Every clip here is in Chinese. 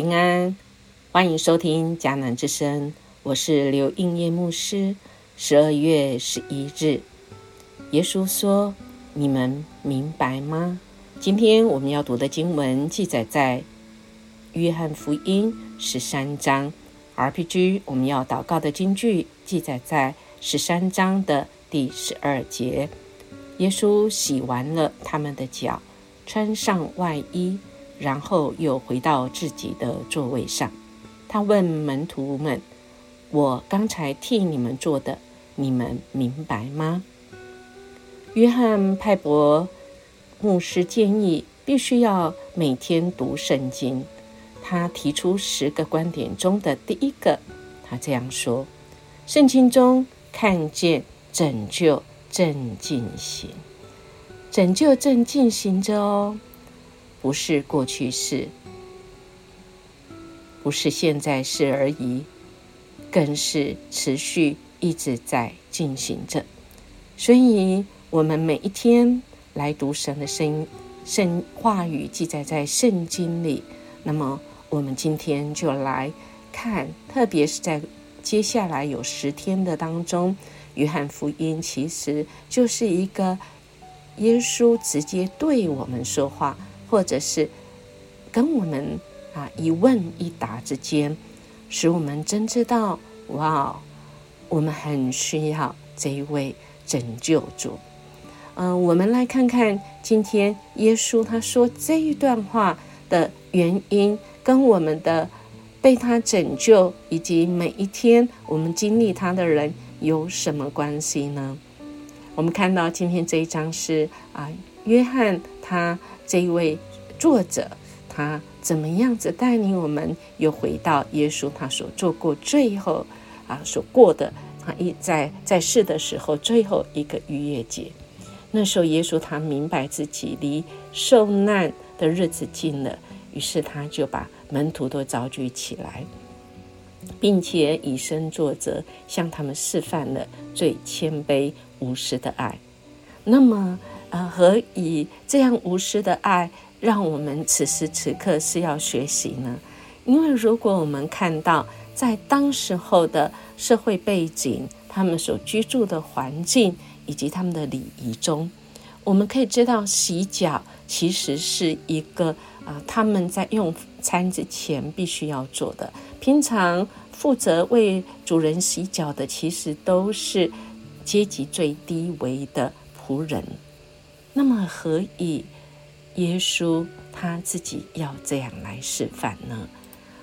平安，欢迎收听迦南之声，我是刘应业牧师。十二月十一日，耶稣说：“你们明白吗？”今天我们要读的经文记载在约翰福音十三章。RPG，我们要祷告的经句记载在十三章的第十二节。耶稣洗完了他们的脚，穿上外衣，然后又回到自己的座位上。他问门徒们：“我刚才替你们做的，你们明白吗？”约翰派伯牧师建议必须要每天读圣经。他提出十个观点中的第一个，他这样说：“圣经中看见拯救正进行，拯救正进行着哦，不是过去式，不是现在式而已，更是持续一直在进行着。所以，我们每一天来读神的声圣话语，记载在圣经里，那么。”我们今天就来看，特别是在接下来有十天的当中，约翰福音其实就是一个耶稣直接对我们说话，或者是跟我们啊一问一答之间，使我们真知道，哇，我们很需要这一位拯救主。嗯，我们来看看今天耶稣他说这一段话的原因。跟我们的被他拯救，以及每一天我们经历他的人有什么关系呢？我们看到今天这一章是啊，约翰他这一位作者，他怎么样子带领我们又回到耶稣他所做过最后啊所过的他一在在世的时候最后一个逾越节，那时候耶稣他明白自己离受难的日子近了。于是他就把门徒都召集起来，并且以身作则，向他们示范了最谦卑无私的爱。那么，呃，何以这样无私的爱，让我们此时此刻是要学习呢？因为如果我们看到在当时候的社会背景、他们所居住的环境以及他们的礼仪中，我们可以知道洗脚其实是一个。啊，他们在用餐之前必须要做的。平常负责为主人洗脚的，其实都是阶级最低微的仆人。那么，何以耶稣他自己要这样来示范呢？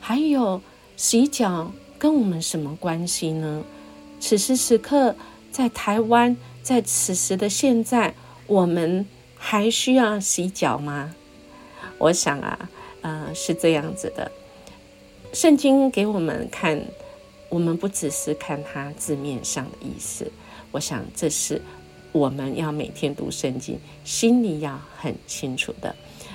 还有，洗脚跟我们什么关系呢？此时此刻，在台湾，在此时的现在，我们还需要洗脚吗？我想啊，呃，是这样子的。圣经给我们看，我们不只是看它字面上的意思。我想这是我们要每天读圣经，心里要很清楚的。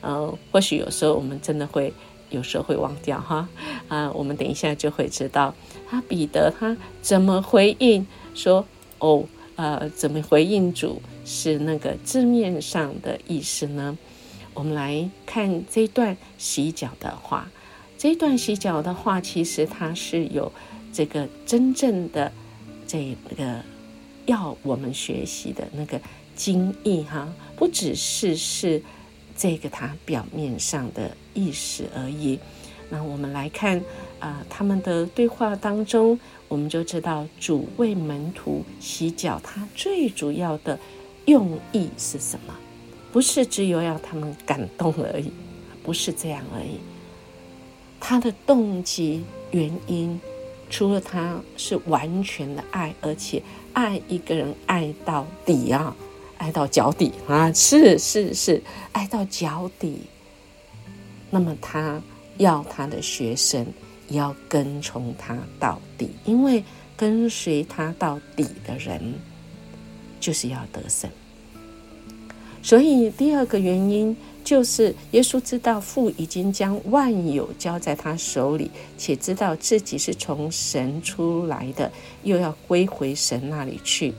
呃，或许有时候我们真的会，有时候会忘掉哈。啊，我们等一下就会知道，他彼得他怎么回应说，哦，呃，怎么回应主是那个字面上的意思呢？我们来看这段洗脚的话，这段洗脚的话，其实它是有这个真正的这个要我们学习的那个精义哈，不只是是这个它表面上的意思而已。那我们来看啊，他们的对话当中，我们就知道主为门徒洗脚，他最主要的用意是什么？不是只有要他们感动而已，不是这样而已。他的动机原因，除了他是完全的爱，而且爱一个人爱到底啊，爱到脚底啊，是是是，爱到脚底。那么他要他的学生也要跟从他到底，因为跟随他到底的人，就是要得胜。所以第二个原因就是，耶稣知道父已经将万有交在他手里，且知道自己是从神出来的，又要归回神那里去，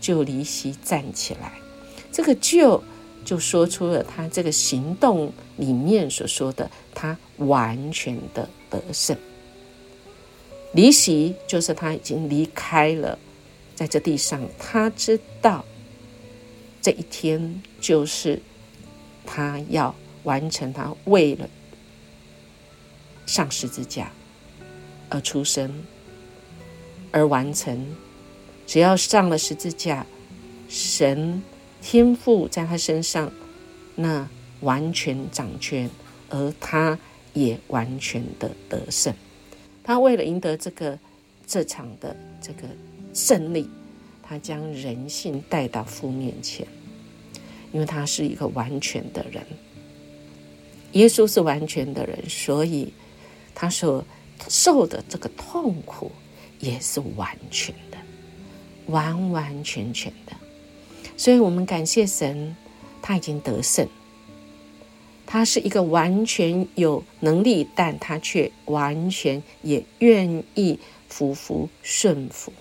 就离席站起来。这个就就说出了他这个行动里面所说的，他完全的得胜。离席就是他已经离开了，在这地上，他知道这一天就是他要完成他为了上十字架而出生而完成。只要上了十字架，神天赋在他身上，那完全掌权，而他也完全的得胜。他为了赢得这个这场的这个胜利，他将人性带到父面前，因为他是一个完全的人。耶稣是完全的人，所以他所受的这个痛苦也是完全的，完完全全的。所以我们感谢神，他已经得胜。他是一个完全有能力，但他却完全也愿意服服顺服。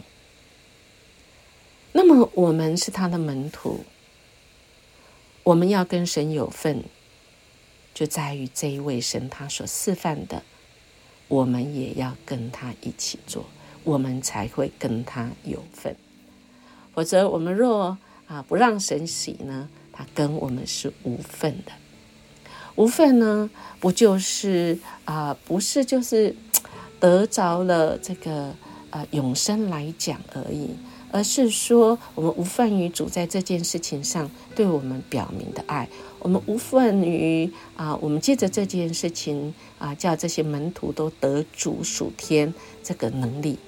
那么，我们是他的门徒，我们要跟神有份，就在于这一位神他所示范的，我们也要跟他一起做，我们才会跟他有份。否则，我们若啊不让神洗呢，他跟我们是无份的。无份呢，不就是啊？不是就是得着了这个呃永生来讲而已，而是说我们无份于主在这件事情上对我们表明的爱。我们无份于啊，我们借着这件事情啊，叫这些门徒都得主属天这个能力。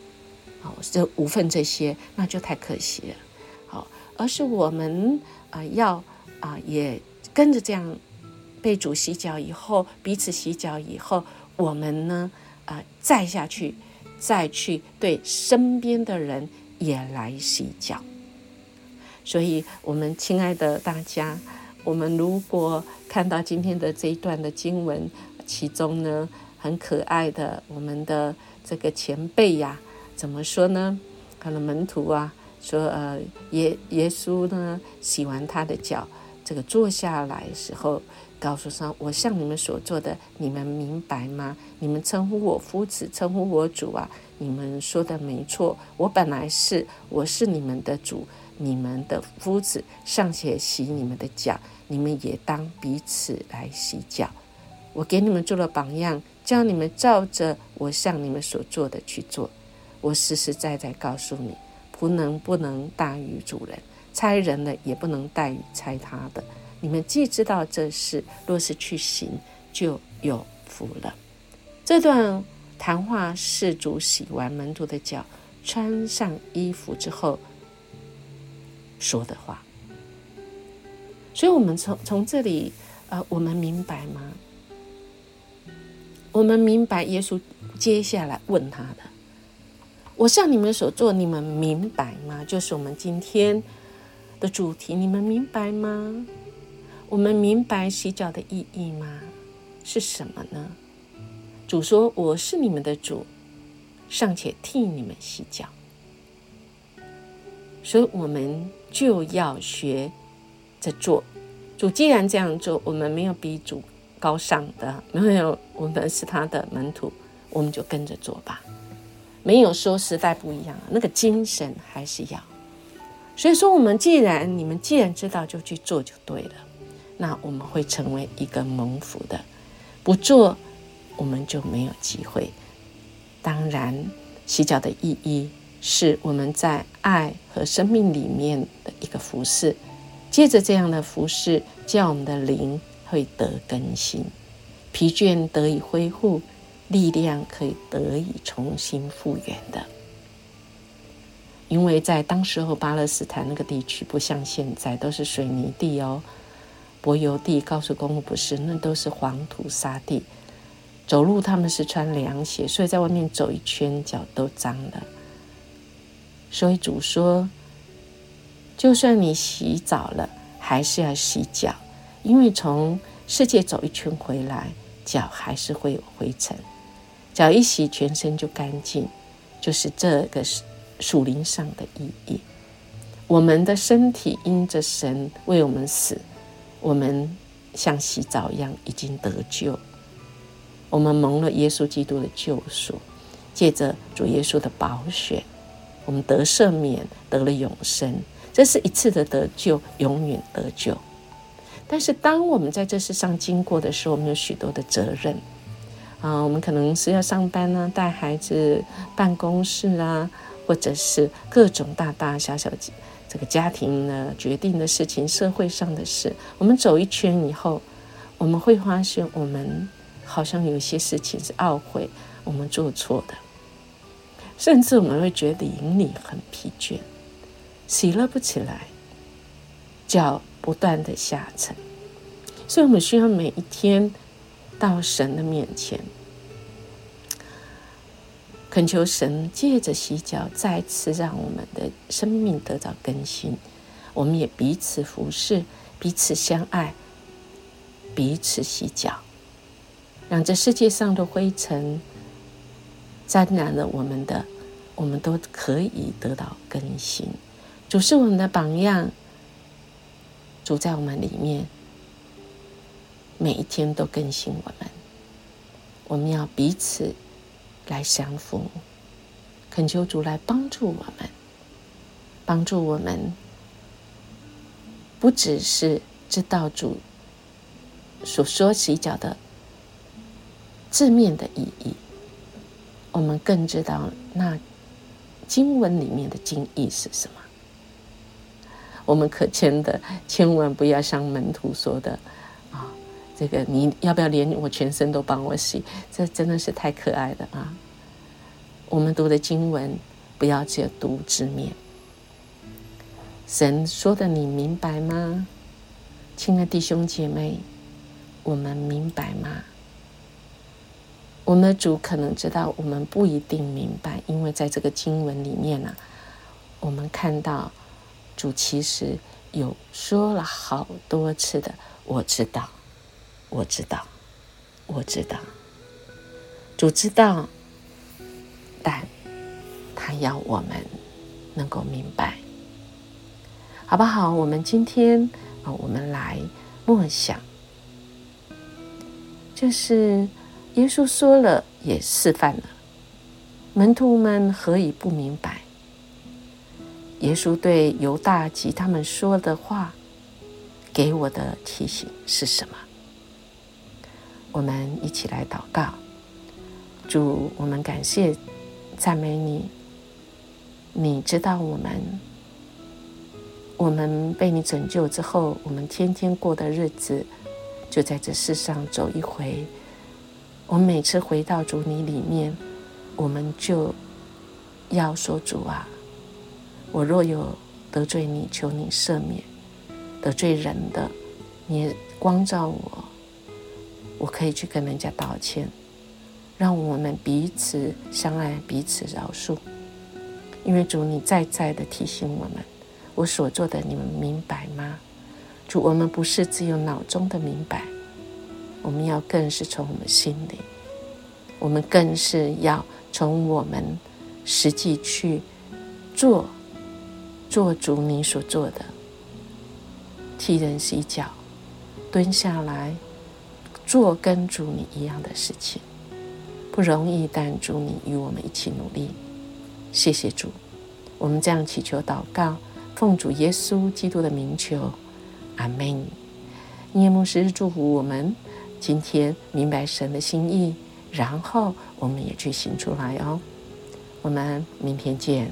好，这无份这些，那就太可惜了。好，而是我们啊要啊也跟着这样。被主洗脚以后，彼此洗脚以后，我们呢，啊，再下去，再去对身边的人也来洗脚。所以，我们亲爱的大家，我们如果看到今天的这一段的经文，其中呢，很可爱的我们的这个前辈呀，怎么说呢？他的门徒啊，说，呃，耶耶稣呢，洗完他的脚，这个坐下来时候。告诉说：“我向你们所做的，你们明白吗？你们称呼我夫子，称呼我主啊！你们说的没错，我本来是，我是你们的主，你们的夫子，尚且洗你们的脚，你们也当彼此来洗脚。我给你们做了榜样，叫你们照着我向你们所做的去做。我实实在在告诉你，不能不能大于主人，猜人的也不能大于猜他的。”你们既知道这事，若是去行，就有福了。这段谈话是主洗完门徒的脚，穿上衣服之后说的话。所以，我们从从这里，呃，我们明白吗？我们明白耶稣接下来问他的：“我向你们所做，你们明白吗？”就是我们今天的主题，你们明白吗？我们明白洗脚的意义吗？是什么呢？主说：“我是你们的主，尚且替你们洗脚。”所以我们就要学着做。主既然这样做，我们没有比主高尚的，没有我们是他的门徒，我们就跟着做吧。没有说时代不一样，那个精神还是要。所以说，我们既然你们既然知道，就去做就对了。那我们会成为一个蒙福的，不做我们就没有机会。当然，洗脚的意义是我们在爱和生命里面的一个服饰。借着这样的服饰，叫我们的灵会得更新，疲倦得以恢复，力量可以得以重新复原的。因为在当时候巴勒斯坦那个地区，不像现在都是水泥地哦。柏油地、高速公路不是，那都是黄土沙地。走路他们是穿凉鞋，所以在外面走一圈脚都脏了。所以主说，就算你洗澡了，还是要洗脚，因为从世界走一圈回来，脚还是会有灰尘。脚一洗，全身就干净，就是这个属灵上的意义。我们的身体因着神为我们死。我们像洗澡一样已经得救，我们蒙了耶稣基督的救赎，借着主耶稣的宝血，我们得赦免，得了永生。这是一次的得救，永远得救。但是，当我们在这世上经过的时候，我们有许多的责任啊，我们可能是要上班啊，带孩子、办公室啊，或者是各种大大小小这个家庭呢决定的事情、社会上的事。我们走一圈以后，我们会发现，我们好像有些事情是懊悔我们做错的，甚至我们会觉得灵里很疲倦，喜乐不起来，叫。不断的下沉，所以我们需要每一天到神的面前，恳求神借着洗脚，再次让我们的生命得到更新。我们也彼此服侍，彼此相爱，彼此洗脚，让这世界上的灰尘沾染了我们的，我们都可以得到更新。主是我们的榜样。主在我们里面，每一天都更新我们。我们要彼此来降服，恳求主来帮助我们，帮助我们，不只是知道主所说洗脚的字面的意义，我们更知道那经文里面的经义是什么。我们可千的，千万不要像门徒说的！这个你要不要连我全身都帮我洗？这真的是太可爱了啊！我们读的经文不要只有读字面。神说的你明白吗？亲爱的弟兄姐妹，我们明白吗？我们的主可能知道，我们不一定明白，因为在这个经文里面呢，我们看到。主其实有说了好多次的，我知道，我知道，我知道。主知道，但他要我们能够明白，好不好？我们今天啊，我们来默想，就是耶稣说了，也示范了，门徒们何以不明白？耶稣对犹大及他们说的话，给我的提醒是什么？我们一起来祷告，主，我们感谢赞美你。你知道我们，我们被你拯救之后，我们天天过的日子，就在这世上走一回。我每次回到主你里面，我们就要说主啊。我若有得罪你，求你赦免；得罪人的，你光照我，我可以去跟人家道歉，让我们彼此相爱，彼此饶恕。因为主，你再再的提醒我们，我所做的，你们明白吗？主，我们不是只有脑中的明白，我们要更是从我们心里，我们更是要从我们实际去做。做主你所做的，替人洗脚，蹲下来做跟主你一样的事情，不容易。但主你与我们一起努力，谢谢主。我们这样祈求祷告，奉主耶稣基督的名求，阿门。耶牧师祝福我们今天明白神的心意，然后我们也去行出来哦。我们明天见。